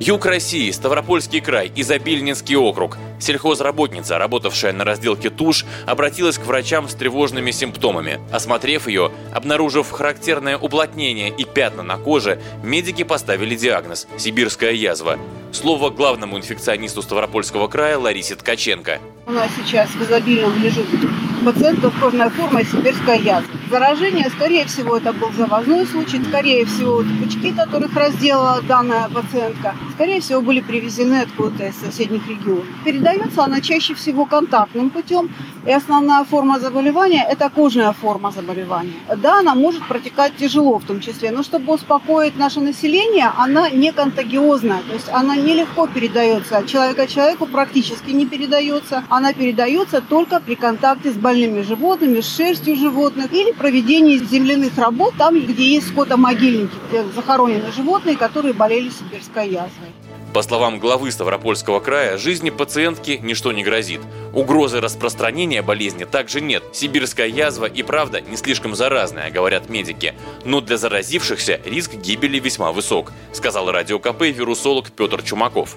Юг России, Ставропольский край, Изобильнинский округ. Сельхозработница, работавшая на разделке туш, обратилась к врачам с тревожными симптомами. Осмотрев ее, обнаружив характерное уплотнение и пятна на коже, медики поставили диагноз – сибирская язва. Слово главному инфекционисту Ставропольского края Ларисе Ткаченко. У нас сейчас в изобильном лежит пациентов кожная форма сибирская язва. Заражение, скорее всего, это был завозной случай. Скорее всего, пучки, которых разделала данная пациентка, скорее всего, были привезены откуда-то из соседних регионов. Передается она чаще всего контактным путем. И основная форма заболевания – это кожная форма заболевания. Да, она может протекать тяжело в том числе, но чтобы успокоить наше население, она не контагиозная, то есть она нелегко передается. От человека человеку практически не передается. Она передается только при контакте с больными животными, с шерстью животных или проведении земляных работ там, где есть скотомогильники, где захоронены животные, которые болели сибирской язвой. По словам главы Ставропольского края, жизни пациентки ничто не грозит. Угрозы распространения болезни также нет. Сибирская язва и правда не слишком заразная, говорят медики. Но для заразившихся риск гибели весьма высок, сказал радио КП вирусолог Петр Чумаков.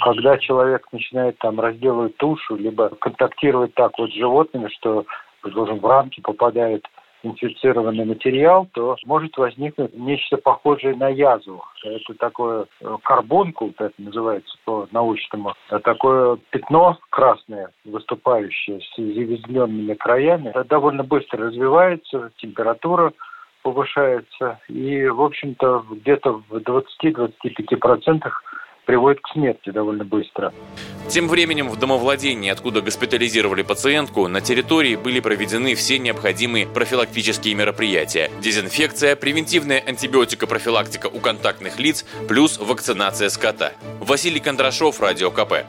Когда человек начинает там разделывать тушу, либо контактировать так вот с животными, что, предположим, в рамки попадает инфицированный материал, то может возникнуть нечто похожее на язву. Это такое э, карбонку, вот это называется по-научному, такое пятно красное, выступающее с завезленными краями. Это довольно быстро развивается, температура повышается, и, в общем-то, где-то в 20-25% приводит к смерти довольно быстро. Тем временем в домовладении, откуда госпитализировали пациентку, на территории были проведены все необходимые профилактические мероприятия. Дезинфекция, превентивная антибиотикопрофилактика у контактных лиц, плюс вакцинация скота. Василий Кондрашов, Радио КП.